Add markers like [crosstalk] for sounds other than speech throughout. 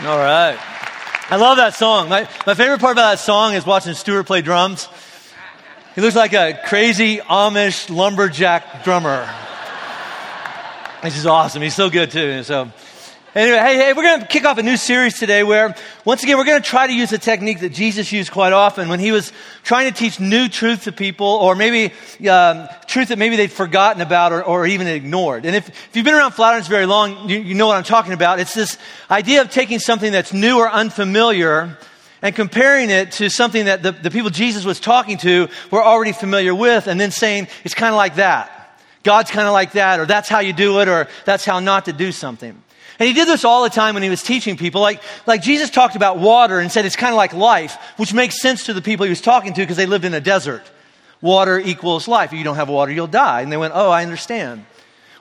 All right. I love that song. My, my favorite part about that song is watching Stuart play drums. He looks like a crazy Amish lumberjack drummer. He's just awesome. He's so good too. So, anyway, hey, hey, we're going to kick off a new series today where, once again, we're going to try to use a technique that Jesus used quite often when he was trying to teach new truth to people, or maybe um, truth that maybe they'd forgotten about or, or even ignored. And if, if you've been around Flatirons very long, you, you know what I'm talking about. It's this idea of taking something that's new or unfamiliar and comparing it to something that the, the people Jesus was talking to were already familiar with, and then saying it's kind of like that. God's kind of like that, or that's how you do it, or that's how not to do something. And he did this all the time when he was teaching people. Like, like Jesus talked about water and said it's kind of like life, which makes sense to the people he was talking to because they lived in a desert. Water equals life. If you don't have water, you'll die. And they went, Oh, I understand.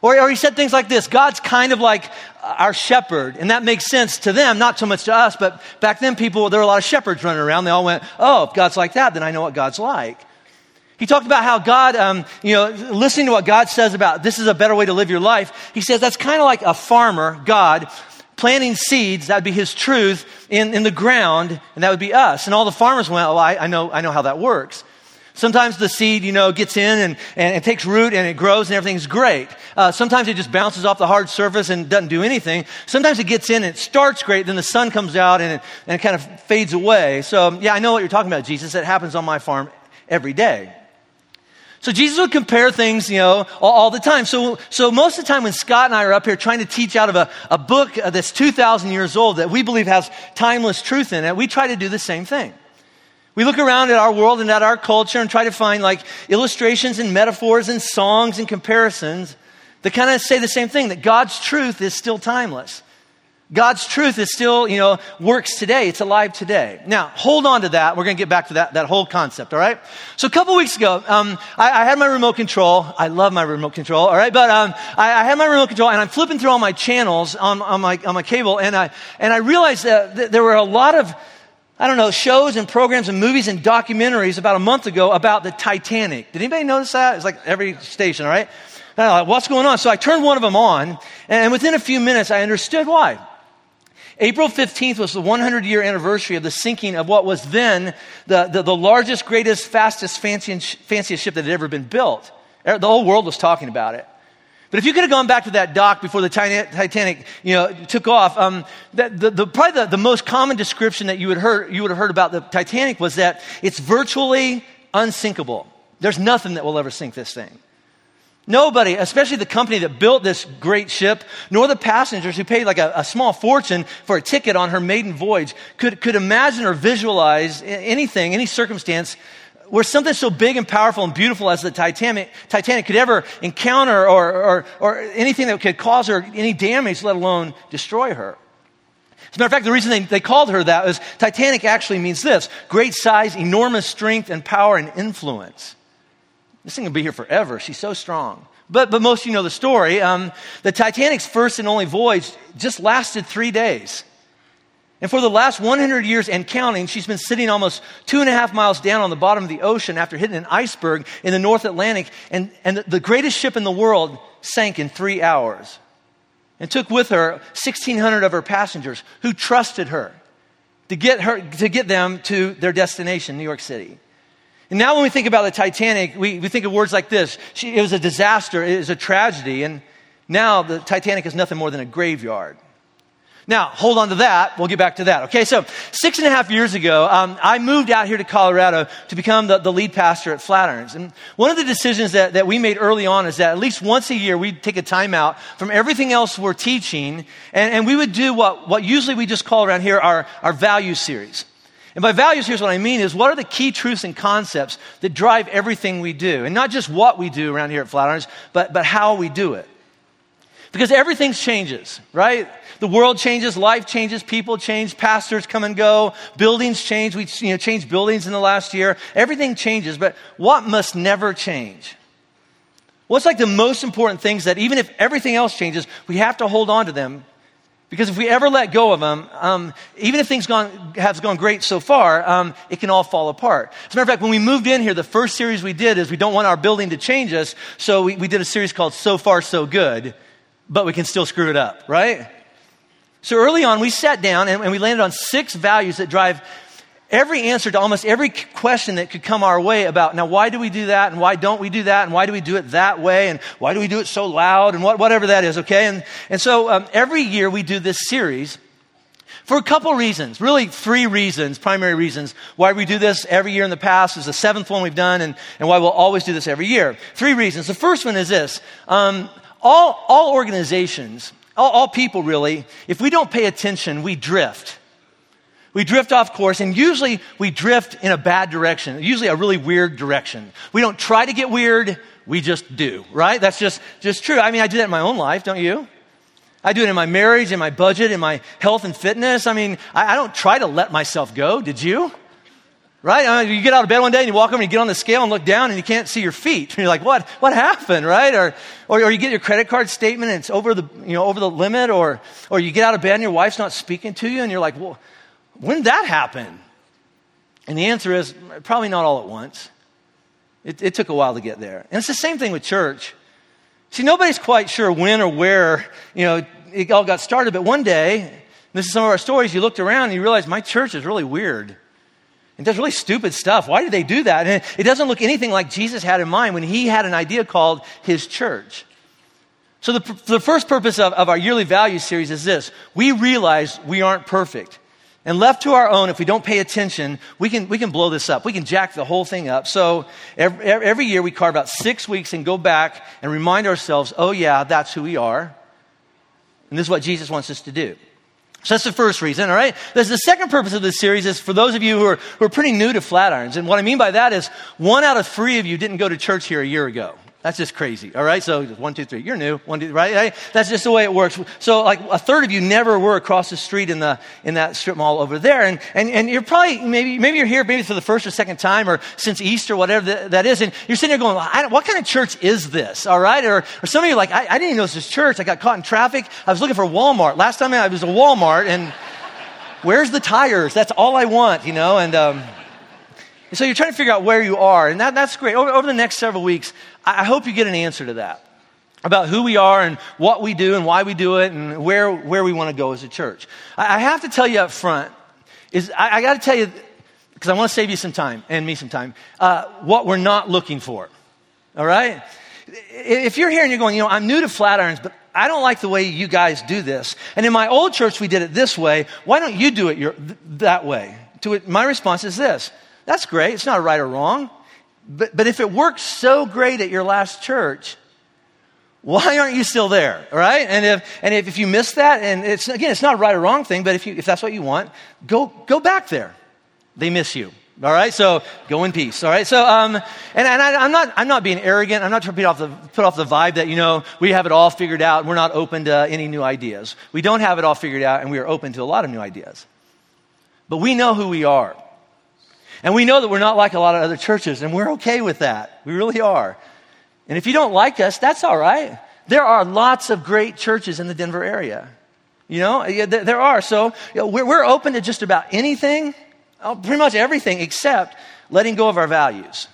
Or, or he said things like this God's kind of like uh, our shepherd. And that makes sense to them, not so much to us, but back then, people, there were a lot of shepherds running around. They all went, Oh, if God's like that, then I know what God's like. He talked about how God, um, you know, listening to what God says about this is a better way to live your life. He says that's kind of like a farmer, God, planting seeds, that would be his truth, in, in the ground, and that would be us. And all the farmers went, Oh, I, I know, I know how that works. Sometimes the seed, you know, gets in and, and takes root and it grows and everything's great. Uh, sometimes it just bounces off the hard surface and doesn't do anything. Sometimes it gets in and it starts great, then the sun comes out and it, and it kind of fades away. So, yeah, I know what you're talking about, Jesus. It happens on my farm every day. So Jesus would compare things, you know, all, all, the time. So, so most of the time when Scott and I are up here trying to teach out of a, a book that's 2,000 years old that we believe has timeless truth in it, we try to do the same thing. We look around at our world and at our culture and try to find like illustrations and metaphors and songs and comparisons that kind of say the same thing that God's truth is still timeless. God's truth is still, you know, works today. It's alive today. Now, hold on to that. We're going to get back to that, that whole concept, all right? So a couple weeks ago, um, I, I, had my remote control. I love my remote control, all right? But um, I, I, had my remote control, and I'm flipping through all my channels on, on, my, on my cable, and I, and I realized that there were a lot of, I don't know, shows and programs and movies and documentaries about a month ago about the Titanic. Did anybody notice that? It's like every station, all right? Like, What's going on? So I turned one of them on, and within a few minutes, I understood why. April 15th was the 100 year anniversary of the sinking of what was then the, the, the largest, greatest, fastest, fanciest, fanciest ship that had ever been built. The whole world was talking about it. But if you could have gone back to that dock before the Titanic, you know, took off, um, the, the, the, probably the, the most common description that you would, heard, you would have heard about the Titanic was that it's virtually unsinkable. There's nothing that will ever sink this thing. Nobody, especially the company that built this great ship, nor the passengers who paid like a, a, small fortune for a ticket on her maiden voyage, could, could imagine or visualize anything, any circumstance where something so big and powerful and beautiful as the Titanic, Titanic could ever encounter or, or, or anything that could cause her any damage, let alone destroy her. As a matter of fact, the reason they, they called her that is Titanic actually means this great size, enormous strength and power and influence. This thing will be here forever. She's so strong. But, but most of you know the story. Um, the Titanic's first and only voyage just lasted three days. And for the last 100 years and counting, she's been sitting almost two and a half miles down on the bottom of the ocean after hitting an iceberg in the North Atlantic. And, and the, greatest ship in the world sank in three hours and took with her 1,600 of her passengers who trusted her to get, her, to get them to their destination, New York City. And now when we think about the Titanic, we, we think of words like this. She, it was a disaster. It was a tragedy. And now the Titanic is nothing more than a graveyard. Now, hold on to that. We'll get back to that. Okay, so six and a half years ago, um, I moved out here to Colorado to become the, the, lead pastor at Flatirons. And one of the decisions that, that we made early on is that at least once a year, we'd take a time out from everything else we're teaching, and, and we would do what, what usually we just call around here our, our value series. And by values, here's what I mean is what are the key truths and concepts that drive everything we do? And not just what we do around here at Flatirons, but, but how we do it. Because everything changes, right? The world changes, life changes, people change, pastors come and go, buildings change. We you know, changed buildings in the last year. Everything changes, but what must never change? What's like the most important things that even if everything else changes, we have to hold on to them because if we ever let go of them, um, even if things gone, have gone great so far, um, it can all fall apart. As a matter of fact, when we moved in here, the first series we did is we don't want our building to change us, so we, we did a series called So Far So Good, but we can still screw it up, right? So early on, we sat down and, and we landed on six values that drive every answer to almost every question that could come our way about now why do we do that and why don't we do that and why do we do it that way and why do we do it so loud and what, whatever that is okay? And, and so um, every year we do this series for a couple reasons really three reasons primary reasons why we do this every year in the past is the seventh one we've done and, and why we'll always do this every year. Three reasons. The first one is this um, all, all organizations all, all people really if we don't pay attention we drift we drift off course, and usually we drift in a bad direction, usually a really weird direction. We don't try to get weird, we just do, right? That's just, just true. I mean, I do that in my own life, don't you? I do it in my marriage, in my budget, in my health and fitness. I mean, I, I don't try to let myself go. Did you? Right? I mean, you get out of bed one day and you walk over and you get on the scale and look down and you can't see your feet. And [laughs] you're like, what? What happened? Right? Or, or, or you get your credit card statement and it's over the, you know, over the limit. Or, or you get out of bed and your wife's not speaking to you and you're like, well, when did that happen? And the answer is probably not all at once. It, it, took a while to get there. And it's the same thing with church. See, nobody's quite sure when or where, you know, it all got started, but one day, this is some of our stories, you looked around and you realized my church is really weird. It does really stupid stuff. Why did they do that? And it doesn't look anything like Jesus had in mind when he had an idea called his church. So, the, the first purpose of, of our yearly value series is this we realize we aren't perfect. And left to our own, if we don't pay attention, we can, we can blow this up. We can jack the whole thing up. So every, every year we carve out six weeks and go back and remind ourselves, oh, yeah, that's who we are. And this is what Jesus wants us to do. So that's the first reason, all right? There's the second purpose of this series is for those of you who are, who are pretty new to Flatirons. And what I mean by that is one out of three of you didn't go to church here a year ago. That's just crazy. All right. So one, two, three. You're new. One, two, right? right? That's just the way it works. So like a third of you never were across the street in the in that strip mall over there, and and, and you're probably maybe maybe you're here maybe for the first or second time or since Easter, whatever that, that is, and you're sitting there going, what kind of church is this? All right. Or or some of you are like, I, I didn't even know this was church. I got caught in traffic. I was looking for Walmart. Last time I was a Walmart, and where's the tires? That's all I want, you know, and. Um, so you're trying to figure out where you are, and that, that's great. Over, over the next several weeks, I, hope you get an answer to that about who we are and what we do and why we do it and where, where we want to go as a church. I, have to tell you up front, is I, I got to tell you, because I want to save you some time and me some time, uh, what we're not looking for. All right? If you're here and you're going, you know, I'm new to Flatirons, but I don't like the way you guys do this. And in my old church, we did it this way. Why don't you do it your, that way? To it, my response is this that's great. It's not right or wrong. But, but if it worked so great at your last church, why aren't you still there? Right? And if, and if, if you miss that, and it's, again, it's not a right or wrong thing, but if, you, if that's what you want, go, go back there. They miss you. All right, so go in peace. All right, so um, and, and I, am not I'm not being arrogant. I'm not trying to put off the put off the vibe that you know we have it all figured out. We're not open to any new ideas. We don't have it all figured out, and we are open to a lot of new ideas. But we know who we are. And we know that we're not like a lot of other churches, and we're okay with that. We really are. And if you don't like us, that's all right. There are lots of great churches in the Denver area. You know, there are. So you know, we're open to just about anything, uh, pretty much everything, except letting go of our values.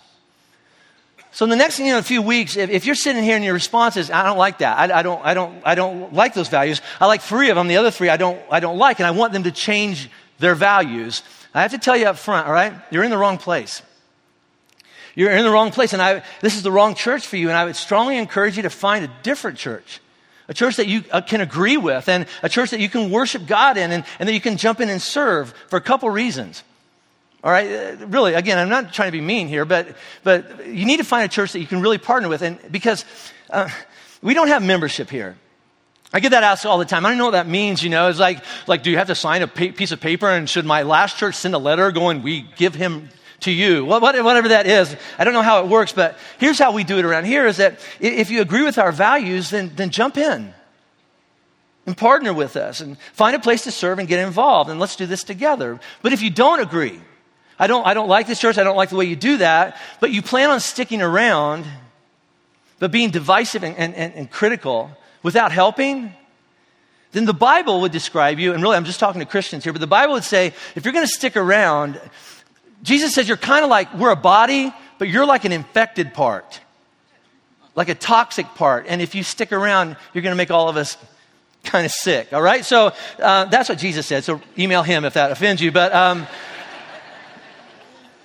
So in the next you know, few weeks, if, if, you're sitting here and your response is, I don't like that. I, I, don't, I, don't, I don't like those values. I like three of them. The other three I don't, I don't like. And I want them to change their values. I have to tell you up front, all right? You're in the wrong place. You're in the wrong place, and I, this is the wrong church for you, and I would strongly encourage you to find a different church. A church that you uh, can agree with, and a church that you can worship God in, and, and that you can jump in and serve for a couple reasons. All right, uh, really, again, I'm not trying to be mean here, but, but you need to find a church that you can really partner with, and because uh, we don't have membership here. I get that asked all the time. I don't know what that means, you know. It's like, like, do you have to sign a pa- piece of paper and should my last church send a letter going, we give him to you? Whatever that is. I don't know how it works, but here's how we do it around here is that if you agree with our values, then, then jump in and partner with us and find a place to serve and get involved and let's do this together. But if you don't agree, I don't, I don't like this church, I don't like the way you do that, but you plan on sticking around, but being divisive and, and, and critical, without helping, then the Bible would describe you, and really I'm just talking to Christians here, but the Bible would say if you're going to stick around, Jesus says you're kind of like, we're a body, but you're like an infected part, like a toxic part. And if you stick around, you're going to make all of us kind of sick, all right? So uh, that's what Jesus said. So email him if that offends you. But um,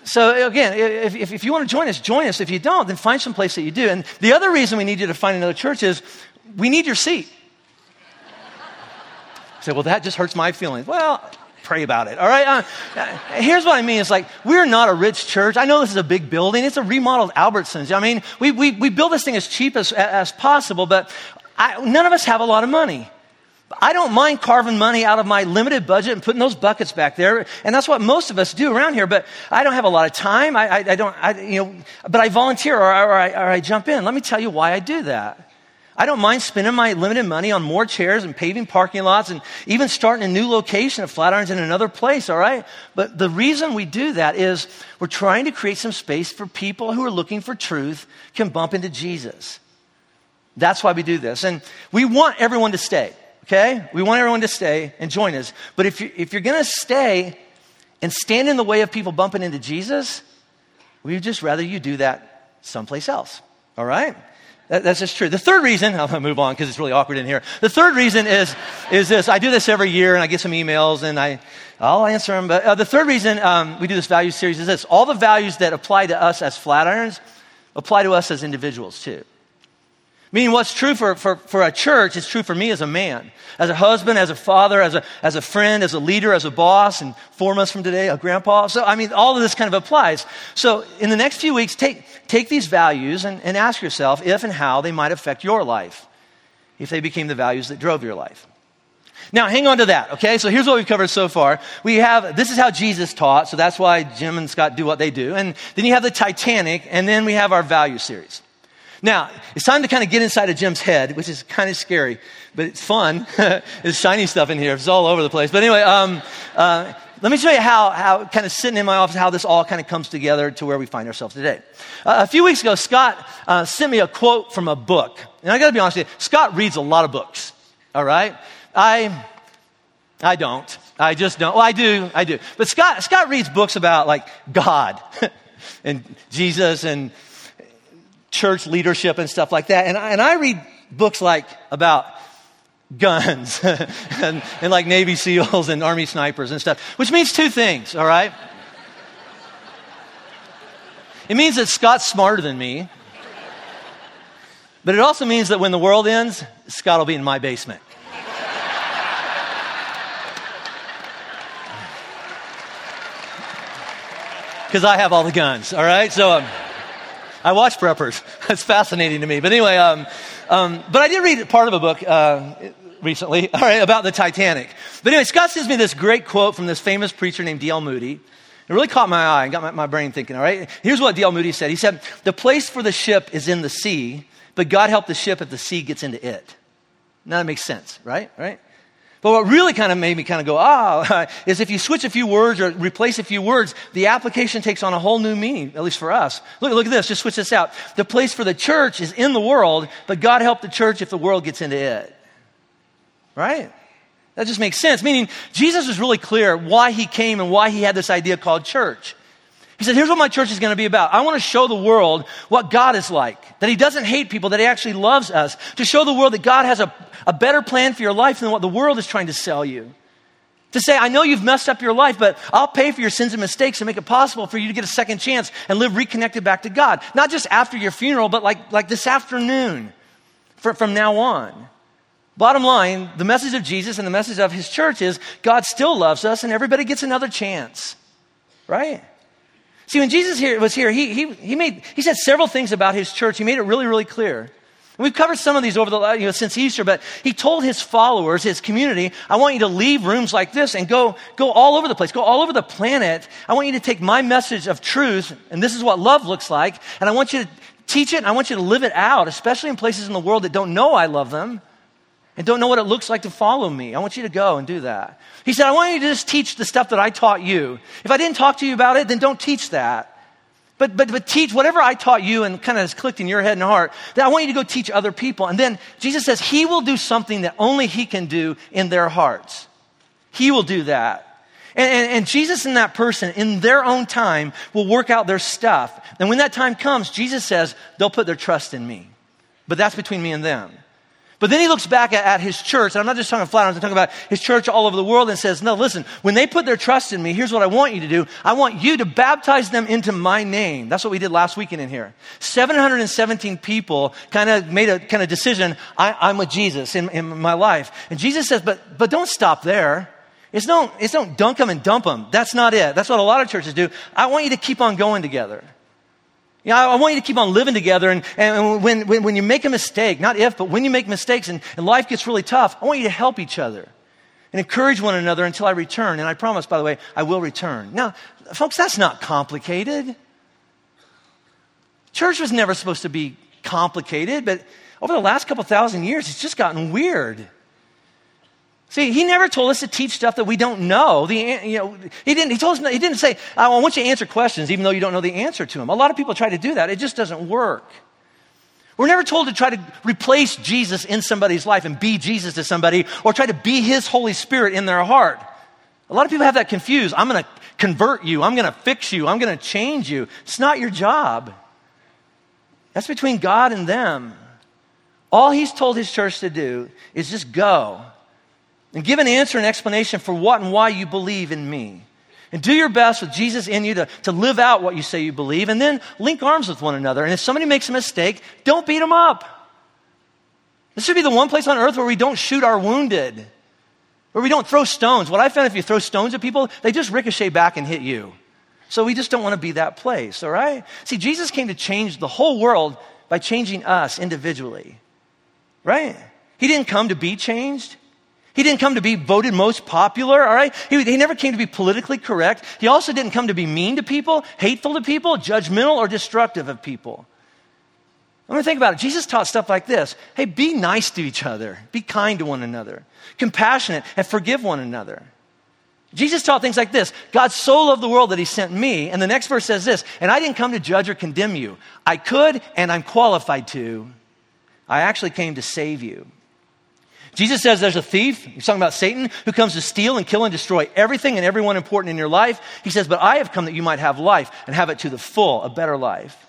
so again, if, if, if, you want to join us, join us. If you don't, then find some place that you do. And the other reason we need you to find another church is we need your seat. I Say, well, that just hurts my feelings. Well, pray about it. All right. Uh, uh, here's what I mean. It's like we're not a rich church. I know this is a big building. It's a remodeled Albertsons. I mean, we we, we build this thing as cheap as as possible, but I, none of us have a lot of money. I don't mind carving money out of my limited budget and putting those buckets back there. And that's what most of us do around here. But I don't have a lot of time. I, I, I don't, you know, but I volunteer or, or, or I jump in. Let me tell you why I do that. I don't mind spending my limited money on more chairs and paving parking lots and even starting a new location of Flatirons in another place, all right? But the reason we do that is we're trying to create some space for people who are looking for truth can bump into Jesus. That's why we do this. And we want everyone to stay, okay? We want everyone to stay and join us. But if, you, if you're going to stay and stand in the way of people bumping into Jesus, we'd just rather you do that someplace else, all right? That, that's just true. The third reason, I'm going to move on because it's really awkward in here. The third reason is, is this. I do this every year and I get some emails and I, I'll answer them. But uh, the third reason um, we do this value series is this. All the values that apply to us as Flatirons apply to us as individuals too. Meaning, what's true for, for, for a church is true for me as a man, as a husband, as a father, as a, as a friend, as a leader, as a boss, and four months from today, a grandpa. So, I mean, all of this kind of applies. So, in the next few weeks, take, take these values and, and ask yourself if and how they might affect your life, if they became the values that drove your life. Now, hang on to that, okay? So here's what we've covered so far. We have, this is how Jesus taught, so that's why Jim and Scott do what they do. And then you have the Titanic, and then we have our value series. Now, it's time to kind of get inside of Jim's head, which is kind of scary, but it's fun. [laughs] There's shiny stuff in here. It's all over the place. But anyway, um, uh, let me show you how, how, kind of sitting in my office, how this all kind of comes together to where we find ourselves today. Uh, a few weeks ago, Scott uh, sent me a quote from a book. And I got to be honest with you, Scott reads a lot of books, all right? I, I don't. I just don't. Well, I do. I do. But Scott, Scott reads books about like God [laughs] and Jesus and church leadership and stuff like that. And I, and I read books like about guns [laughs] and, and like Navy SEALs and Army snipers and stuff, which means two things, all right? It means that Scott's smarter than me. But it also means that when the world ends, Scott will be in my basement. [laughs] Because I have all the guns, all right? So, um, I watch preppers. [laughs] It's fascinating to me. But anyway, um, um, but I did read part of a book uh, recently, [laughs] all right, about the Titanic. But anyway, Scott sends me this great quote from this famous preacher named D.L. Moody. It really caught my eye and got my, my brain thinking, all right? Here's what D.L. Moody said. He said, The place for the ship is in the sea, but God help the ship if the sea gets into it. Now that makes sense, right? Right? But what really kind of made me kind of go, ah, [laughs] is if you switch a few words or replace a few words, the application takes on a whole new meaning, at least for us. Look, look at this, just switch this out. The place for the church is in the world, but God help the church if the world gets into it. Right? That just makes sense. Meaning, Jesus was really clear why he came and why he had this idea called church. He said, Here's what my church is going to be about. I want to show the world what God is like, that He doesn't hate people, that He actually loves us, to show the world that God has a, a better plan for your life than what the world is trying to sell you. To say, I know you've messed up your life, but I'll pay for your sins and mistakes and make it possible for you to get a second chance and live reconnected back to God. Not just after your funeral, but like, like this afternoon for, from now on. Bottom line, the message of Jesus and the message of His church is God still loves us and everybody gets another chance. Right? See, when Jesus here, was here, he, he, he, made, he said several things about his church. He made it really, really clear. we've covered some of these over the, you know, since Easter, but he told his followers, his community, I want you to leave rooms like this and go, go all over the place, go all over the planet. I want you to take my message of truth, and this is what love looks like, and I want you to teach it, and I want you to live it out, especially in places in the world that don't know I love them and don't know what it looks like to follow me. I want you to go and do that. He said, I want you to just teach the stuff that I taught you. If I didn't talk to you about it, then don't teach that. But, but, but teach whatever I taught you and kind of has clicked in your head and heart, that I want you to go teach other people. And then Jesus says he will do something that only he can do in their hearts. He will do that. And, and, and, Jesus and that person, in their own time, will work out their stuff. And when that time comes, Jesus says they'll put their trust in me. But that's between me and them. But then he looks back at, at, his church, and I'm not just talking flat, I'm talking about his church all over the world, and says, No, listen, when they put their trust in me, here's what I want you to do. I want you to baptize them into my name. That's what we did last weekend in here. 717 people kind of made a kind of decision, I, am with Jesus in, in my life. And Jesus says, But, but don't stop there. It's don't, it's don't dunk them and dump them. That's not it. That's what a lot of churches do. I want you to keep on going together. You know, I want you to keep on living together. And, and when, when, when you make a mistake, not if, but when you make mistakes and, and life gets really tough, I want you to help each other and encourage one another until I return. And I promise, by the way, I will return. Now, folks, that's not complicated. Church was never supposed to be complicated, but over the last couple thousand years, it's just gotten weird. See, he never told us to teach stuff that we don't know. The, you know he, didn't, he, told us, he didn't say, I want you to answer questions even though you don't know the answer to them. A lot of people try to do that. It just doesn't work. We're never told to try to replace Jesus in somebody's life and be Jesus to somebody or try to be his Holy Spirit in their heart. A lot of people have that confused. I'm going to convert you. I'm going to fix you. I'm going to change you. It's not your job. That's between God and them. All he's told his church to do is just go and give an answer and explanation for what and why you believe in me. And do your best with Jesus in you to, to live out what you say you believe, and then link arms with one another. And if somebody makes a mistake, don't beat them up. This should be the one place on earth where we don't shoot our wounded, where we don't throw stones. What I found if you throw stones at people, they just ricochet back and hit you. So we just don't want to be that place, all right? See, Jesus came to change the whole world by changing us individually, right? He didn't come to be changed. He didn't come to be voted most popular, all right? He, he never came to be politically correct. He also didn't come to be mean to people, hateful to people, judgmental, or destructive of people. Let me think about it. Jesus taught stuff like this Hey, be nice to each other, be kind to one another, compassionate, and forgive one another. Jesus taught things like this God so loved the world that he sent me. And the next verse says this And I didn't come to judge or condemn you. I could, and I'm qualified to. I actually came to save you. Jesus says there's a thief, he's talking about Satan, who comes to steal and kill and destroy everything and everyone important in your life. He says, But I have come that you might have life and have it to the full, a better life.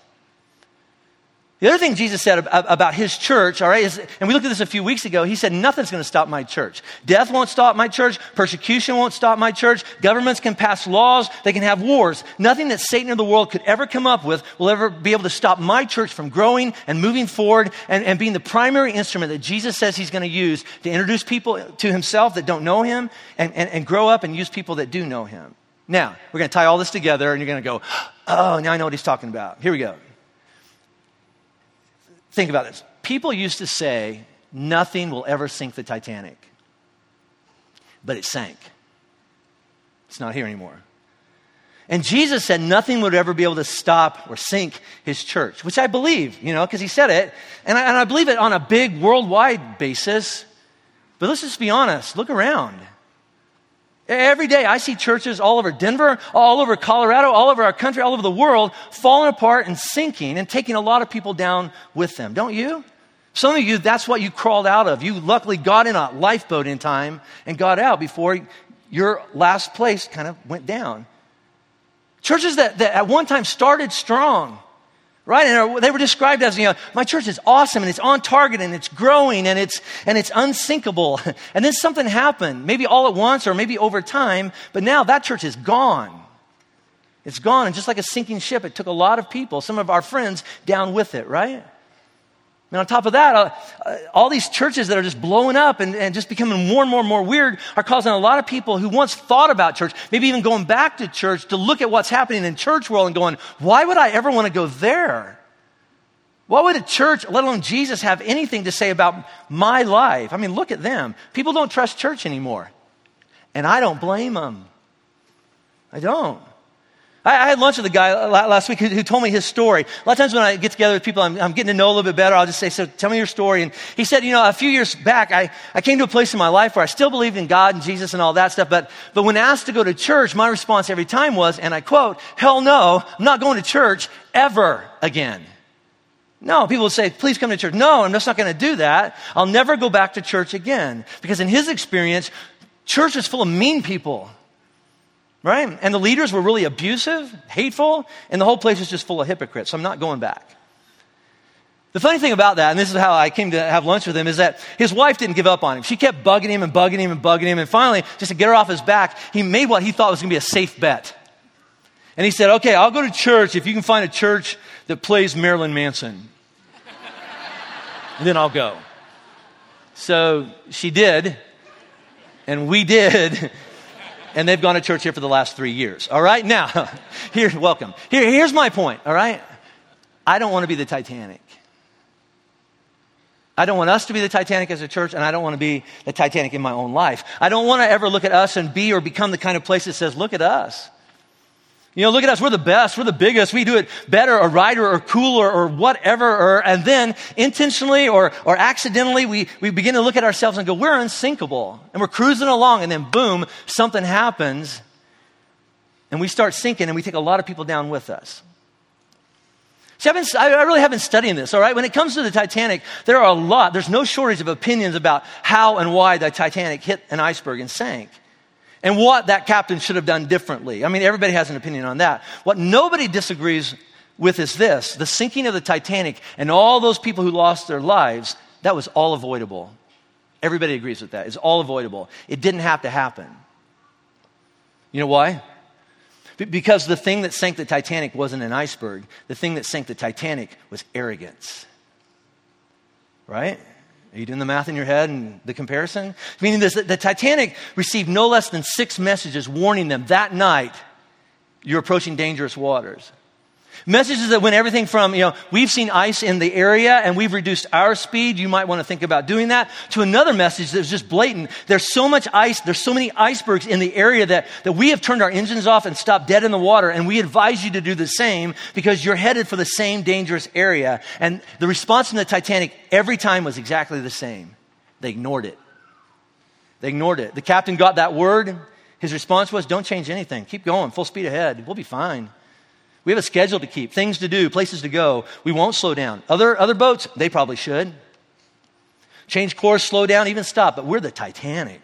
The other thing Jesus said about his church, all right, is, and we looked at this a few weeks ago, he said, nothing's going to stop my church. Death won't stop my church. Persecution won't stop my church. Governments can pass laws. They can have wars. Nothing that Satan or the world could ever come up with will ever be able to stop my church from growing and moving forward and, and being the primary instrument that Jesus says he's going to use to introduce people to himself that don't know him and, and, and grow up and use people that do know him. Now, we're going to tie all this together and you're going to go, oh, now I know what he's talking about. Here we go. Think about this. People used to say, nothing will ever sink the Titanic. But it sank. It's not here anymore. And Jesus said nothing would ever be able to stop or sink his church, which I believe, you know, because he said it. And I, and I believe it on a big worldwide basis. But let's just be honest look around. Every day I see churches all over Denver, all over Colorado, all over our country, all over the world falling apart and sinking and taking a lot of people down with them. Don't you? Some of you, that's what you crawled out of. You luckily got in a lifeboat in time and got out before your last place kind of went down. Churches that, that at one time started strong right? And uh, they were described as, you know, my church is awesome and it's on target and it's growing and it's, and it's unsinkable. [laughs] And then something happened, maybe all at once or maybe over time, but now that church is gone. It's gone. And just like a sinking ship, it took a lot of people, some of our friends, down with it, right? And on top of that, uh, uh, all these churches that are just blowing up and, and just becoming more and more and more weird are causing a lot of people who once thought about church, maybe even going back to church, to look at what's happening in church world and going, why would I ever want to go there? Why would a church, let alone Jesus, have anything to say about my life? I mean, look at them. People don't trust church anymore. And I don't blame them. I don't. I, I had lunch with a guy last week who, who, told me his story. A lot of times when I get together with people, I'm, I'm, getting to know a little bit better. I'll just say, so tell me your story. And he said, you know, a few years back, I, I came to a place in my life where I still believed in God and Jesus and all that stuff. But, but when asked to go to church, my response every time was, and I quote, hell no, I'm not going to church ever again. No, people would say, please come to church. No, I'm just not going to do that. I'll never go back to church again. Because in his experience, church is full of mean people right? And the leaders were really abusive, hateful, and the whole place was just full of hypocrites. So I'm not going back. The funny thing about that, and this is how I came to have lunch with him, is that his wife didn't give up on him. She kept bugging him and bugging him and bugging him. And finally, just to get her off his back, he made what he thought was going to be a safe bet. And he said, Okay, I'll go to church if you can find a church that plays Marilyn Manson. And then I'll go. So she did, and we did. And they've gone to church here for the last three years. All right? Now, [laughs] here, welcome. Here, here's my point. All right? I don't want to be the Titanic. I don't want us to be the Titanic as a church, and I don't want to be the Titanic in my own life. I don't want to ever look at us and be or become the kind of place that says, look at us. You know, look at us. We're the best. We're the biggest. We do it better or righter or cooler or whatever. Or, and then intentionally or, or accidentally, we, we begin to look at ourselves and go, we're unsinkable. And we're cruising along and then boom, something happens and we start sinking and we take a lot of people down with us. See, I've been, I really have been studying this, all right? When it comes to the Titanic, there are a lot, there's no shortage of opinions about how and why the Titanic hit an iceberg and sank. And what that captain should have done differently. I mean, everybody has an opinion on that. What nobody disagrees with is this the sinking of the Titanic and all those people who lost their lives, that was all avoidable. Everybody agrees with that. It's all avoidable. It didn't have to happen. You know why? Because the thing that sank the Titanic wasn't an iceberg, the thing that sank the Titanic was arrogance. Right? Are you doing the math in your head and the comparison? Meaning this, the Titanic received no less than six messages warning them that night you're approaching dangerous waters. Messages that went everything from, you know, we've seen ice in the area and we've reduced our speed. You might want to think about doing that. To another message that was just blatant. There's so much ice, there's so many icebergs in the area that, that we have turned our engines off and stopped dead in the water. And we advise you to do the same because you're headed for the same dangerous area. And the response from the Titanic every time was exactly the same. They ignored it. They ignored it. The captain got that word. His response was, don't change anything. Keep going, full speed ahead. We'll be fine. We have a schedule to keep, things to do, places to go. We won't slow down. Other, other boats, they probably should. Change course, slow down, even stop. But we're the Titanic.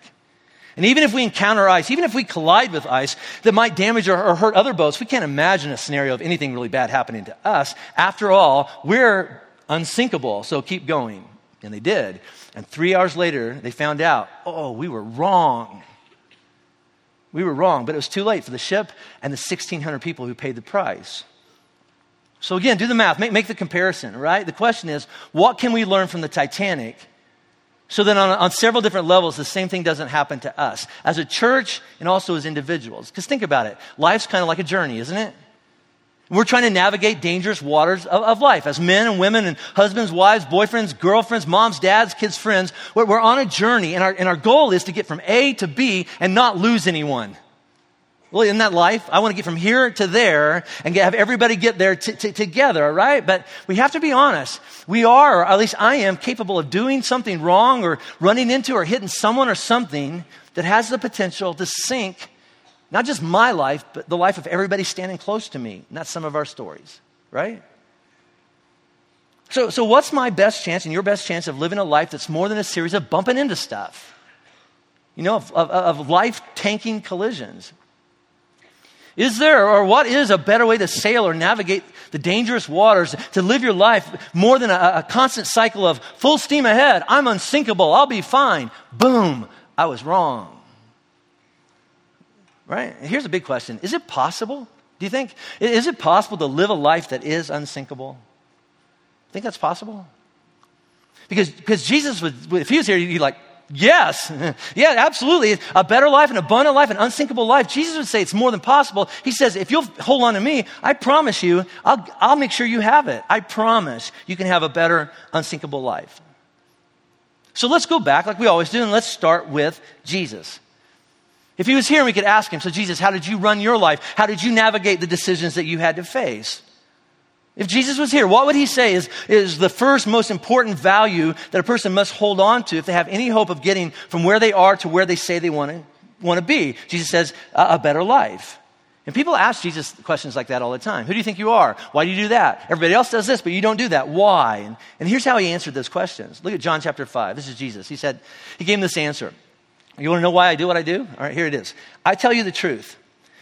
And even if we encounter ice, even if we collide with ice that might damage or, or hurt other boats, we can't imagine a scenario of anything really bad happening to us. After all, we're unsinkable, so keep going. And they did. And three hours later, they found out, oh, we were wrong. We were wrong, but it was too late for the ship and the 1,600 people who paid the price. So, again, do the math, make, make the comparison, right? The question is, what can we learn from the Titanic so that on, on several different levels, the same thing doesn't happen to us as a church and also as individuals? Because think about it life's kind of like a journey, isn't it? We're trying to navigate dangerous waters of, of, life as men and women and husbands, wives, boyfriends, girlfriends, moms, dads, kids, friends. We're, we're on a journey, and our, and our goal is to get from A to B and not lose anyone. Well, isn't that life? I want to get from here to there and get, have everybody get there t- t- together, right? But we have to be honest. We are, or at least I am, capable of doing something wrong or running into or hitting someone or something that has the potential to sink not just my life, but the life of everybody standing close to me. And that's some of our stories, right? So, so what's my best chance and your best chance of living a life that's more than a series of bumping into stuff? You know, of, of, of life tanking collisions. Is there, or what is a better way to sail or navigate the dangerous waters, to live your life more than a, a constant cycle of full steam ahead? I'm unsinkable. I'll be fine. Boom. I was wrong. Right? Here's a big question Is it possible? Do you think? Is it possible to live a life that is unsinkable? Think that's possible? Because, because Jesus would, if he was here, he'd be like, yes, [laughs] yeah, absolutely. A better life, an abundant life, an unsinkable life. Jesus would say it's more than possible. He says, if you'll hold on to me, I promise you, I'll, I'll make sure you have it. I promise you can have a better, unsinkable life. So let's go back like we always do, and let's start with Jesus. If he was here, we could ask him, So, Jesus, how did you run your life? How did you navigate the decisions that you had to face? If Jesus was here, what would he say is, is the first most important value that a person must hold on to if they have any hope of getting from where they are to where they say they want to, want to be? Jesus says, a, a better life. And people ask Jesus questions like that all the time. Who do you think you are? Why do you do that? Everybody else does this, but you don't do that. Why? And, and here's how he answered those questions. Look at John chapter 5. This is Jesus. He said, he gave him this answer. You want to know why I do what I do? All right, here it is. I tell you the truth.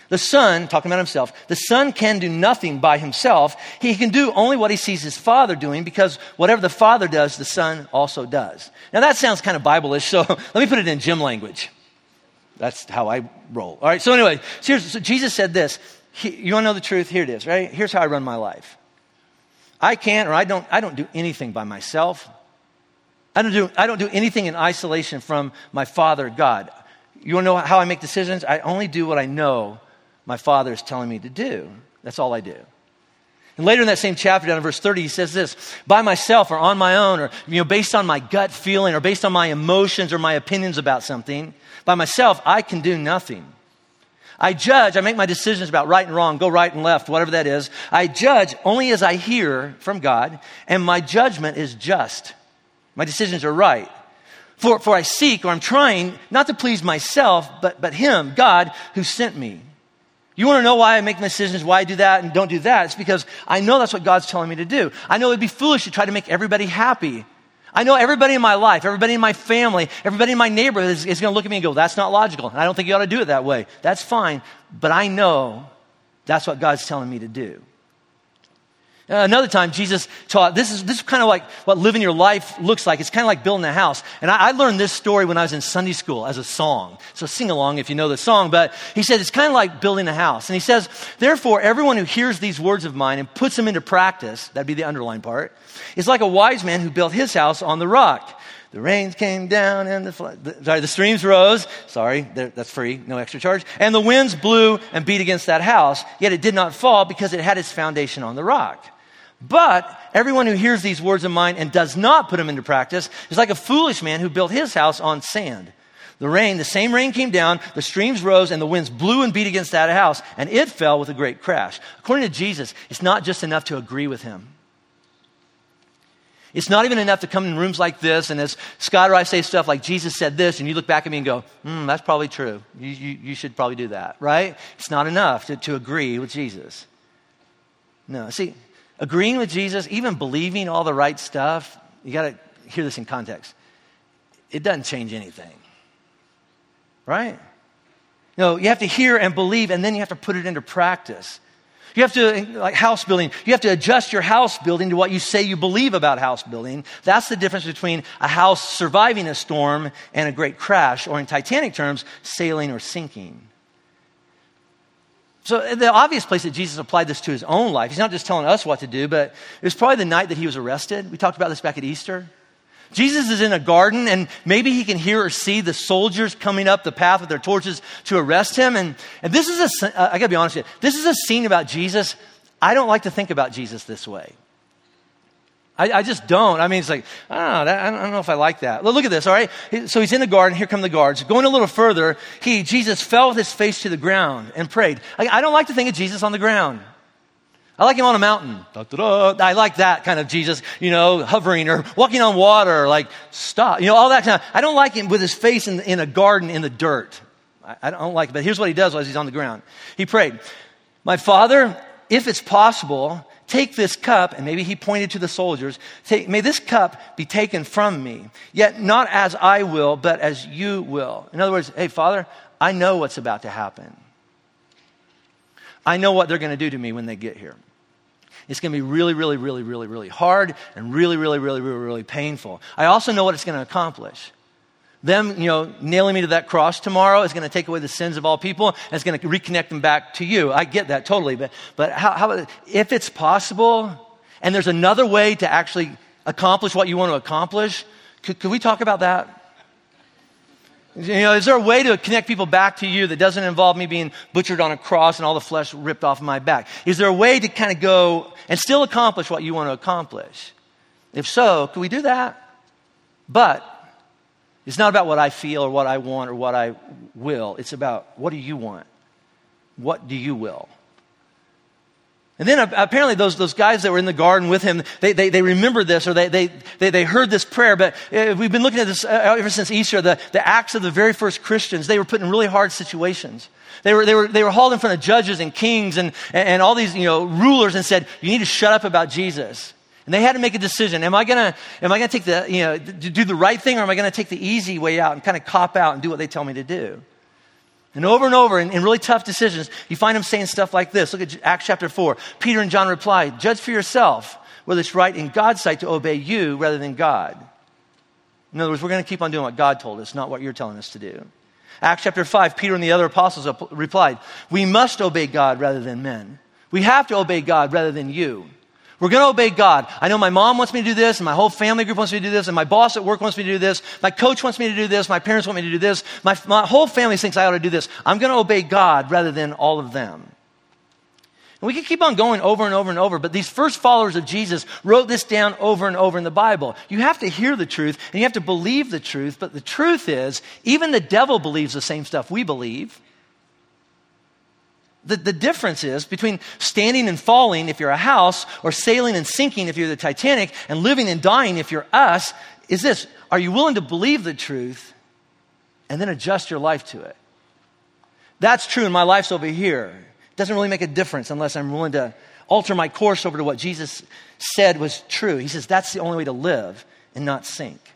The Son, talking about himself, the Son can do nothing by himself. He can do only what he sees his Father doing because whatever the Father does, the Son also does. Now that sounds kind of Bible-ish, so [laughs] let me put it in Jim language. That's how I roll. All right, so anyway, so, so Jesus said this. He, you want to know the truth? Here it is, right? Here's how I run my life. I can't or I don't, I don't do anything by myself. I don't, do, I don't do anything in isolation from my Father, God. You want to know how I make decisions? I only do what I know my Father is telling me to do. That's all I do. And later in that same chapter, down in verse 30, he says this by myself or on my own, or you know, based on my gut feeling or based on my emotions or my opinions about something, by myself, I can do nothing. I judge, I make my decisions about right and wrong, go right and left, whatever that is. I judge only as I hear from God, and my judgment is just. My decisions are right. For, for I seek, or I'm trying, not to please myself, but, but Him, God, who sent me. You want to know why I make decisions, why I do that and don't do that? It's because I know that's what God's telling me to do. I know it'd be foolish to try to make everybody happy. I know everybody in my life, everybody in my family, everybody in my neighborhood is, is going to look at me and go, that's not logical. And I don't think you ought to do it that way. That's fine. But I know that's what God's telling me to do. Uh, another time, Jesus taught this is, this is kind of like what living your life looks like. It's kind of like building a house. And I, I, learned this story when I was in Sunday school as a song. So sing along if you know the song. But he said it's kind of like building a house. And he says, Therefore, everyone who hears these words of mine and puts them into practice, that'd be the underlined part, is like a wise man who built his house on the rock. The rains came down and the, the sorry, the streams rose. Sorry, that's free, no extra charge. And the winds blew and beat against that house. Yet it did not fall because it had its foundation on the rock. But everyone who hears these words of mine and does not put them into practice is like a foolish man who built his house on sand. The rain, the same rain came down, the streams rose, and the winds blew and beat against that house, and it fell with a great crash. According to Jesus, it's not just enough to agree with him. It's not even enough to come in rooms like this, and as Scott or I say stuff like, Jesus said this, and you look back at me and go, hmm, that's probably true. You, you, you should probably do that, right? It's not enough to, to agree with Jesus. No, see, agreeing with Jesus, even believing all the right stuff, you got to hear this in context. It doesn't change anything. Right? No, you have to hear and believe, and then you have to put it into practice. You have to, like house building, you have to adjust your house building to what you say you believe about house building. That's the difference between a house surviving a storm and a great crash, or in Titanic terms, sailing or sinking. So, the obvious place that Jesus applied this to his own life, he's not just telling us what to do, but it was probably the night that he was arrested. We talked about this back at Easter. Jesus is in a garden, and maybe he can hear or see the soldiers coming up the path with their torches to arrest him. And, and this is a, uh, I gotta be honest with you, this is a scene about Jesus. I don't like to think about Jesus this way. I, I, just don't. I mean, it's like, ah, I don't, know, that, I don't know if I like that. Look at this, all right? So he's in the garden. Here come the guards. Going a little further, he, Jesus, fell with his face to the ground and prayed. I, I don't like to think of Jesus on the ground. I like him on a mountain. Da, da, da. I like that kind of Jesus, you know, hovering or walking on water, like stop, you know, all that kind of. I don't like him with his face in, in a garden in the dirt. I, I don't like it. But here's what he does while he's on the ground. He prayed, My Father, if it's possible, Take this cup, and maybe he pointed to the soldiers, may this cup be taken from me, yet not as I will, but as you will. In other words, hey, Father, I know what's about to happen. I know what they're going to do to me when they get here. It's going to be really, really, really, really, really hard and really, really, really, really, really painful. I also know what it's going to accomplish them, you know, nailing me to that cross tomorrow is going to take away the sins of all people and it's going to reconnect them back to you. I get that totally. But, but how, how if it's possible and there's another way to actually accomplish what you want to accomplish, could, could we talk about that? You know, is there a way to connect people back to you that doesn't involve me being butchered on a cross and all the flesh ripped off my back? Is there a way to kind of go and still accomplish what you want to accomplish? If so, could we do that? But it's not about what I feel or what I want or what I will. It's about what do you want? What do you will? And then apparently those, those guys that were in the garden with him, they, they, they remembered this or they, they, they, they heard this prayer. But uh, we've been looking at this uh, ever since Easter, the, the acts of the very first Christians. They were put in really hard situations. They were, they were, they were hauled in front of judges and kings and, and all these you know, rulers and said, you need to shut up about Jesus. And they had to make a decision. Am I gonna, am I gonna take the, you know, do the right thing or am I gonna take the easy way out and kind of cop out and do what they tell me to do? And over and over in, in, really tough decisions, you find them saying stuff like this. Look at Acts chapter 4. Peter and John replied, Judge for yourself whether it's right in God's sight to obey you rather than God. In other words, we're going to keep on doing what God told us, not what you're telling us to do. Acts chapter 5, Peter and the other apostles replied, We must obey God rather than men. We have to obey God rather than you. We're going to obey God. I know my mom wants me to do this, and my whole family group wants me to do this, and my boss at work wants me to do this, my coach wants me to do this, my parents want me to do this, my, my whole family thinks I ought to do this. I'm going to obey God rather than all of them. And we can keep on going over and over and over, but these first followers of Jesus wrote this down over and over in the Bible. You have to hear the truth and you have to believe the truth, but the truth is, even the devil believes the same stuff we believe. The, the difference is between standing and falling if you're a house, or sailing and sinking if you're the Titanic, and living and dying if you're us, is this are you willing to believe the truth and then adjust your life to it? That's true, and my life's over here. It doesn't really make a difference unless I'm willing to alter my course over to what Jesus said was true. He says that's the only way to live and not sink.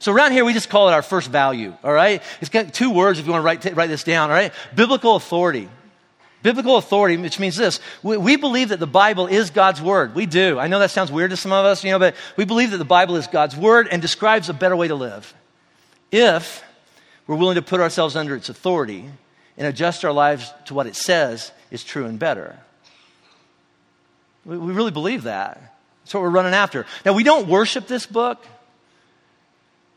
So around here, we just call it our first value, all right? It's got two words if you want to write, write this down, all right? Biblical authority. Biblical authority, which means this. We, we, believe that the Bible is God's word. We do. I know that sounds weird to some of us, you know, but we believe that the Bible is God's word and describes a better way to live. If we're willing to put ourselves under its authority and adjust our lives to what it says is true and better. We, we really believe that. That's what we're running after. Now, we don't worship this book.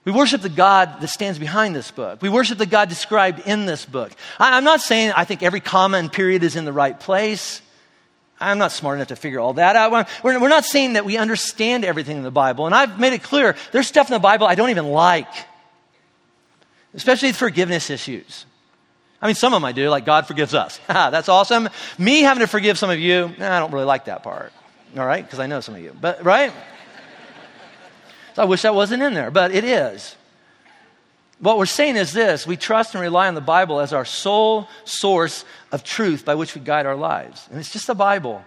We worship the God that stands behind this book. We worship the God described in this book. I, am not saying I think every comma and period is in the right place. I'm not smart enough to figure all that out. We're, we're not saying that we understand everything in the Bible. And I've made it clear there's stuff in the Bible I don't even like, especially forgiveness issues. I mean, some of them I do, like God forgives us. [laughs] That's awesome. Me having to forgive some of you, I don't really like that part. All right? Because I know some of you. But, right? I wish that wasn't in there, but it is. What we're saying is this we trust and rely on the Bible as our sole source of truth by which we guide our lives. And it's just the Bible.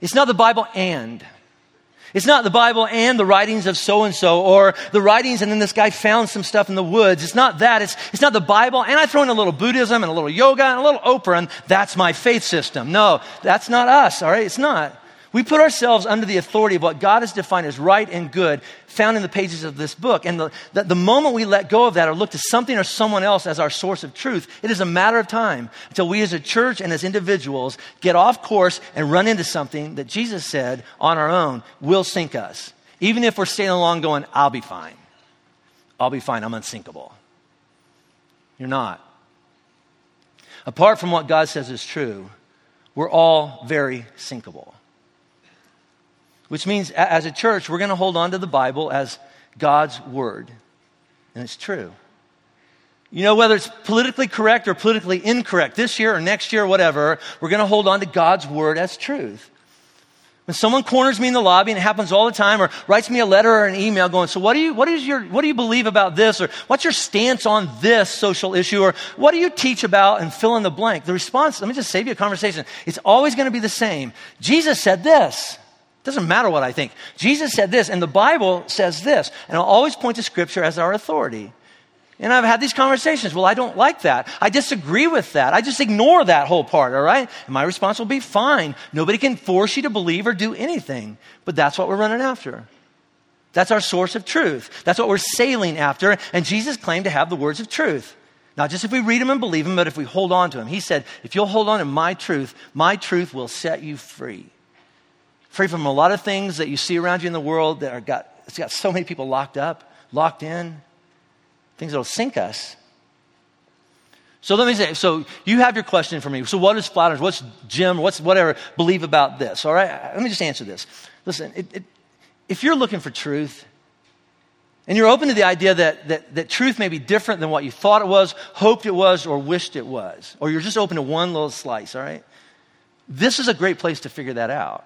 It's not the Bible and. It's not the Bible and the writings of so and so, or the writings and then this guy found some stuff in the woods. It's not that. It's, it's not the Bible and I throw in a little Buddhism and a little yoga and a little Oprah and that's my faith system. No, that's not us, all right? It's not. We put ourselves under the authority of what God has defined as right and good, found in the pages of this book. And the, the, the, moment we let go of that or look to something or someone else as our source of truth, it is a matter of time until we as a church and as individuals get off course and run into something that Jesus said on our own will sink us. Even if we're staying along going, I'll be fine. I'll be fine. I'm unsinkable. You're not. Apart from what God says is true, we're all very sinkable. Which means, as a church, we're going to hold on to the Bible as God's Word. And it's true. You know, whether it's politically correct or politically incorrect, this year or next year, or whatever, we're going to hold on to God's Word as truth. When someone corners me in the lobby, and it happens all the time, or writes me a letter or an email going, so what do you, what is your, what do you believe about this? Or what's your stance on this social issue? Or what do you teach about? And fill in the blank. The response, let me just save you a conversation. It's always going to be the same. Jesus said this. Doesn't matter what I think. Jesus said this, and the Bible says this. And I'll always point to Scripture as our authority. And I've had these conversations. Well, I don't like that. I disagree with that. I just ignore that whole part, all right? And my response will be fine. Nobody can force you to believe or do anything. But that's what we're running after. That's our source of truth. That's what we're sailing after. And Jesus claimed to have the words of truth. Not just if we read them and believe them, but if we hold on to them. He said, if you'll hold on to my truth, my truth will set you free free from a lot of things that you see around you in the world that are got, it's got so many people locked up, locked in, things that will sink us. So let me say, so you have your question for me. So what is flat What's Jim? What's whatever believe about this? All right? Let me just answer this. Listen, it, it, if you're looking for truth, and you're open to the idea that, that, that truth may be different than what you thought it was, hoped it was, or wished it was, or you're just open to one little slice, all right? This is a great place to figure that out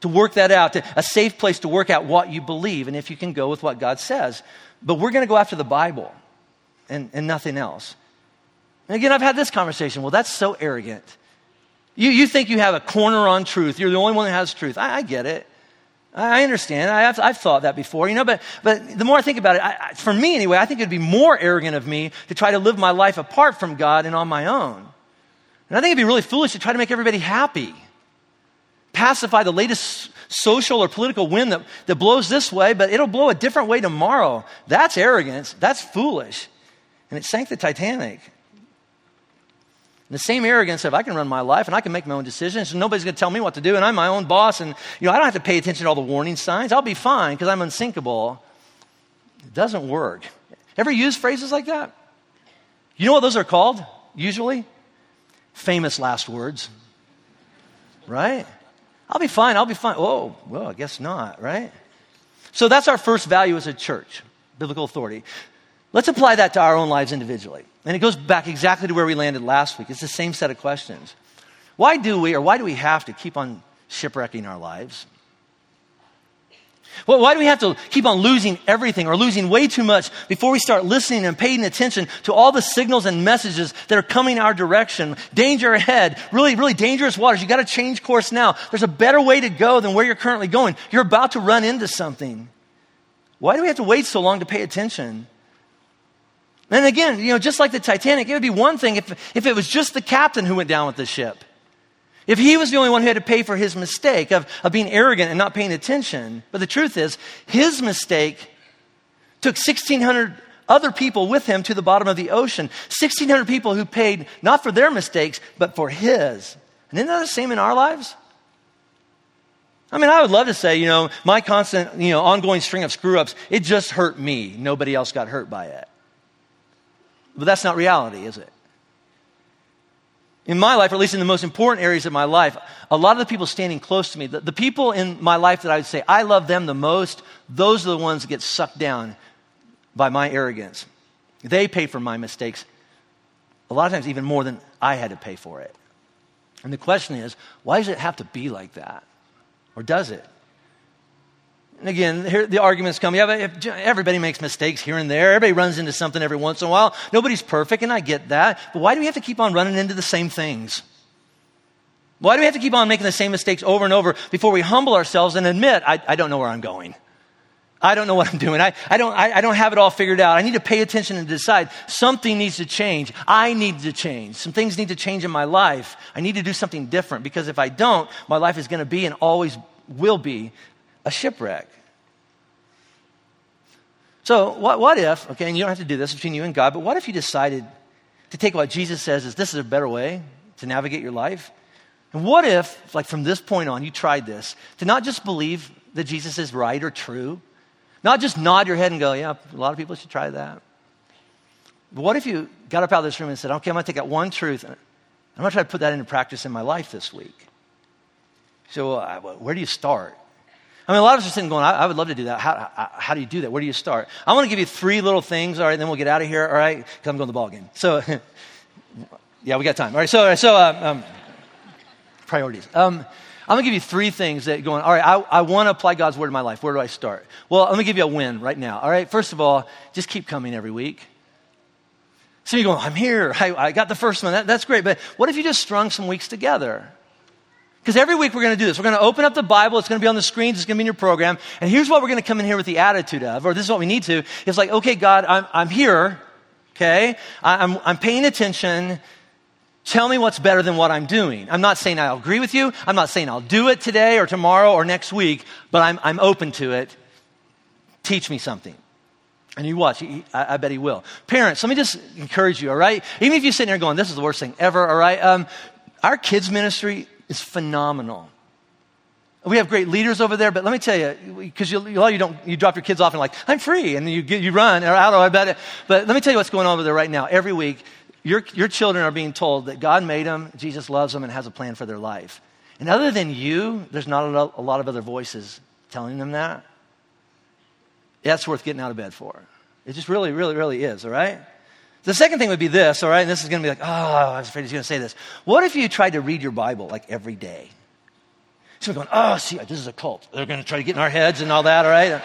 to work that out, to, a safe place to work out what you believe and if you can go with what God says. But we're going to go after the Bible and, and nothing else. And again, I've had this conversation. Well, that's so arrogant. You, you think you have a corner on truth. You're the only one that has truth. I, I get it. I understand. I have, I've thought that before, you know, but, but the more I think about it, I, for me anyway, I think it'd be more arrogant of me to try to live my life apart from God and on my own. And I think it'd be really foolish to try to make everybody happy. Pacify the latest social or political wind that, that blows this way, but it'll blow a different way tomorrow. That's arrogance. That's foolish. And it sank the Titanic. And the same arrogance of I can run my life and I can make my own decisions and nobody's going to tell me what to do and I'm my own boss and you know I don't have to pay attention to all the warning signs. I'll be fine because I'm unsinkable. It doesn't work. Ever use phrases like that? You know what those are called usually? Famous last words. Right? I'll be fine. I'll be fine. Oh, well, I guess not, right? So that's our first value as a church, biblical authority. Let's apply that to our own lives individually. And it goes back exactly to where we landed last week. It's the same set of questions. Why do we, or why do we have to keep on shipwrecking our lives? Well, why do we have to keep on losing everything or losing way too much before we start listening and paying attention to all the signals and messages that are coming our direction? Danger ahead, really, really dangerous waters. You got to change course now. There's a better way to go than where you're currently going. You're about to run into something. Why do we have to wait so long to pay attention? And again, you know, just like the Titanic, it would be one thing if, if it was just the captain who went down with the ship. If he was the only one who had to pay for his mistake of, of being arrogant and not paying attention. But the truth is, his mistake took 1,600 other people with him to the bottom of the ocean. 1,600 people who paid not for their mistakes, but for his. And isn't that the same in our lives? I mean, I would love to say, you know, my constant, you know, ongoing string of screw ups, it just hurt me. Nobody else got hurt by it. But that's not reality, is it? In my life, or at least in the most important areas of my life, a lot of the people standing close to me, the, the people in my life that I would say I love them the most, those are the ones that get sucked down by my arrogance. They pay for my mistakes a lot of times even more than I had to pay for it. And the question is, why does it have to be like that? Or does it? And again, here the arguments come. Yeah, everybody makes mistakes here and there. Everybody runs into something every once in a while. Nobody's perfect, and I get that. But why do we have to keep on running into the same things? Why do we have to keep on making the same mistakes over and over before we humble ourselves and admit, I, I don't know where I'm going? I don't know what I'm doing. I, I, don't, I, I don't have it all figured out. I need to pay attention and decide something needs to change. I need to change. Some things need to change in my life. I need to do something different because if I don't, my life is going to be and always will be a shipwreck. So, what, what if, okay, and you don't have to do this between you and God, but what if you decided to take what Jesus says is this is a better way to navigate your life? And what if, like from this point on, you tried this to not just believe that Jesus is right or true, not just nod your head and go, yeah, a lot of people should try that. But what if you got up out of this room and said, okay, I'm going to take that one truth and I'm going to try to put that into practice in my life this week? So, uh, where do you start? I mean, a lot of us are sitting going, I, I would love to do that. How, how, how, do you do that? Where do you start? I want to give you three little things, all right, then we'll get out of here, all right, because I'm going to the ball game. So, [laughs] yeah, we got time. All right, so, so uh, um, priorities. Um, I'm going to give you three things that going, all right, I, I want to apply God's word in my life. Where do I start? Well, going to give you a win right now, all right? First of all, just keep coming every week. So you're going, I'm here. I, I got the first one. That, that's great. But what if you just strung some weeks together? Because every week we're going to do this. We're going to open up the Bible. It's going to be on the screens. It's going to be in your program. And here's what we're going to come in here with the attitude of, or this is what we need to. It's like, okay, God, I'm, I'm here. Okay. I, I'm, I'm paying attention. Tell me what's better than what I'm doing. I'm not saying I'll agree with you. I'm not saying I'll do it today or tomorrow or next week, but I'm, I'm open to it. Teach me something. And you watch, I, I, bet he will. Parents, let me just encourage you, all right? Even if you're sitting there going, this is the worst thing ever, all right? Um, our kids' ministry is phenomenal. We have great leaders over there, but let me tell you, because you, you, you, don't, you drop your kids off and like, I'm free, and you, you run, or don't know, I bet it. But let me tell you what's going on over there right now. Every week, your, your children are being told that God made them, Jesus loves them, and has a plan for their life. And other than you, there's not a lot of other voices telling them that. That's worth getting out of bed for. It just really, really, really is, all right? The second thing would be this, all right? And this is going to be like, oh, I was afraid he's going to say this. What if you tried to read your Bible like every day? So we're going, oh, see, this is a cult. They're going to try to get in our heads and all that, all right?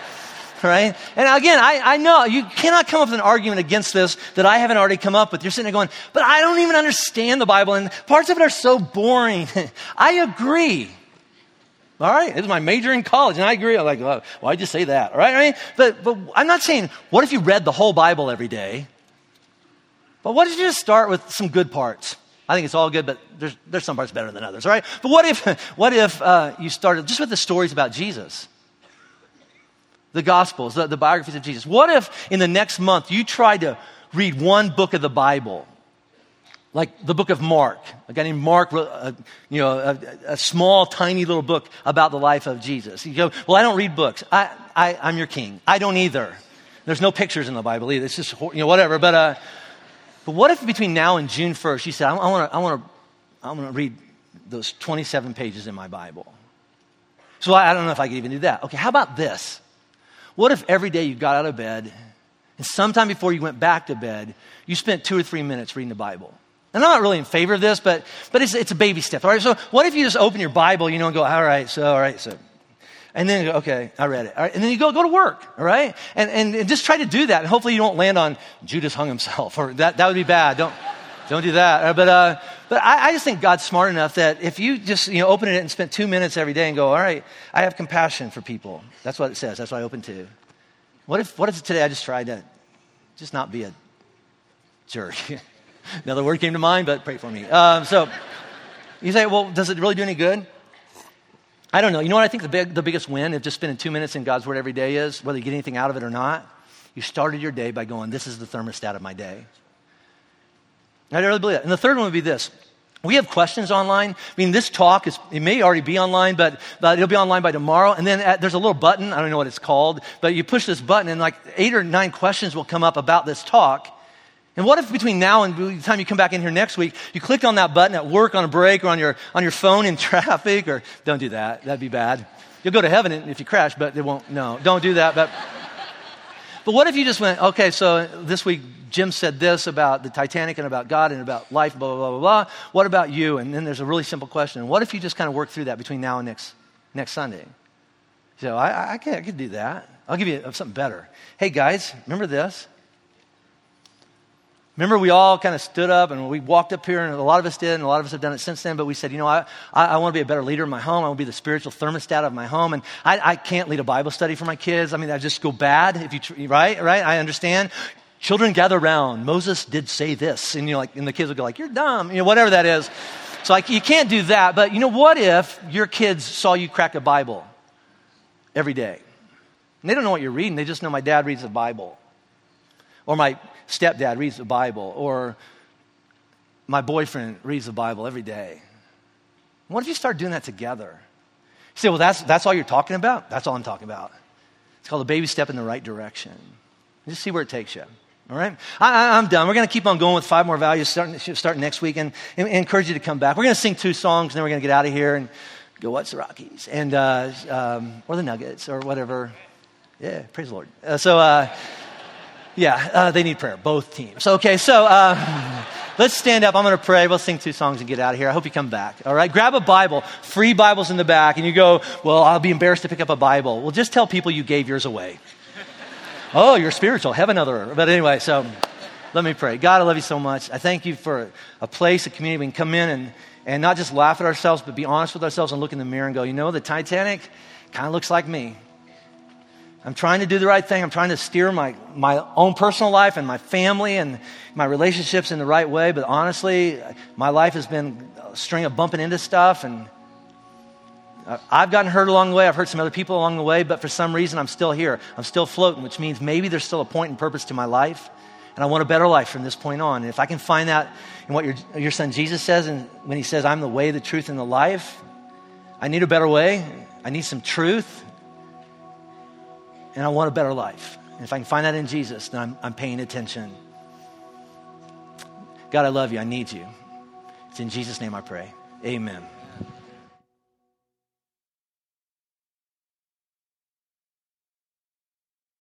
right? And again, I, I know you cannot come up with an argument against this that I haven't already come up with. You're sitting there going, but I don't even understand the Bible, and parts of it are so boring. [laughs] I agree. All right, it was my major in college, and I agree. I'm like, why'd you say that? All right, I mean, but, but I'm not saying, what if you read the whole Bible every day? But what if you just start with some good parts? I think it's all good, but there's, there's some parts better than others, all right? But what if, [laughs] what if uh, you started just with the stories about Jesus? The Gospels, the, the biographies of Jesus. What if in the next month you tried to read one book of the Bible? Like the book of Mark, a guy named Mark, uh, you know, a, a, small, tiny little book about the life of Jesus. You go, well, I don't read books. I, I, I'm your king. I don't either. There's no pictures in the Bible either. It's just, you know, whatever. But, uh, but what if between now and June 1st, you said, I, I want to read those 27 pages in my Bible? So I, I don't know if I could even do that. Okay, how about this? What if every day you got out of bed and sometime before you went back to bed, you spent two or three minutes reading the Bible? And I'm not really in favor of this, but, but it's, it's a baby step. All right, so what if you just open your Bible, you know, and go, all right, so, all right, so and then okay, I read it. All right, and then you go, go to work, all right? And, and, and, just try to do that. And hopefully you don't land on Judas hung himself, or that, that would be bad. Don't, don't do that. Uh, but, uh, but I, I, just think God's smart enough that if you just, you know, open it and spend two minutes every day and go, all right, I have compassion for people. That's what it says. That's what I open to. What if, what if today I just tried to just not be a jerk? [laughs] Another word came to mind, but pray for me. Um, so you say, well, does it really do any good? I don't know. You know what I think the, big, the biggest win of just spending two minutes in God's Word every day is, whether you get anything out of it or not? You started your day by going, This is the thermostat of my day. I really believe that. And the third one would be this. We have questions online. I mean, this talk is, it may already be online, but, but it'll be online by tomorrow. And then at, there's a little button, I don't know what it's called, but you push this button and like eight or nine questions will come up about this talk. And what if between now and the time you come back in here next week, you click on that button at work, on a break, or on your, on your phone in [laughs] traffic, or don't do that. That'd be bad. You'll go to heaven if you crash, but it won't. No, don't do that. But, [laughs] but what if you just went, okay, so this week Jim said this about the Titanic and about God and about life, blah, blah, blah, blah, blah. What about you? And then there's a really simple question. What if you just kind of work through that between now and next, next Sunday? So I, I, can, I could do that. I'll give you something better. Hey, guys, remember this? Remember, we all kind of stood up and we walked up here, and a lot of us did, and a lot of us have done it since then. But we said, you know, I, I, I want to be a better leader in my home. I want to be the spiritual thermostat of my home. And I, I can't lead a Bible study for my kids. I mean, I just go bad if you, right? Right? I understand. Children gather around. Moses did say this. And, you know, like, and the kids would go like, you're dumb, you know, whatever that is. So like, you can't do that. But, you know, what if your kids saw you crack a Bible every day? And they don't know what you're reading. They just know my dad reads the Bible. Or my stepdad reads the Bible, or my boyfriend reads the Bible every day. What if you start doing that together? You say, well, that's, that's all you're talking about? That's all I'm talking about. It's called a baby step in the right direction. Just see where it takes you. All right? I, am done. We're going to keep on going with five more values starting, starting next week and, and, encourage you to come back. We're going to sing two songs and then we're going to get out of here and go watch the Rockies and, uh, um, or the Nuggets or whatever. Yeah, praise the Lord. Uh, so, uh, yeah, uh, they need prayer, both teams. Okay, so uh, let's stand up. I'm going to pray. We'll sing two songs and get out of here. I hope you come back. All right, grab a Bible, free Bibles in the back, and you go, Well, I'll be embarrassed to pick up a Bible. Well, just tell people you gave yours away. oh, you're spiritual. Have another. But anyway, so let me pray. God, I love you so much. I thank you for a place, a community we can come in and, and not just laugh at ourselves, but be honest with ourselves and look in the mirror and go, You know, the Titanic kind of looks like me. I'm trying to do the right thing. I'm trying to steer my, my own personal life and my family and my relationships in the right way. But honestly, my life has been a string of bumping into stuff. And I've gotten hurt along the way. I've hurt some other people along the way. But for some reason, I'm still here. I'm still floating, which means maybe there's still a point and purpose to my life. And I want a better life from this point on. And if I can find that in what your, your son Jesus says, and when he says, I'm the way, the truth, and the life, I need a better way. I need some truth and I want a better life. And if I can find that in Jesus, then I'm, I'm paying attention. God, I love you. I need you. It's in Jesus' name I pray. Amen.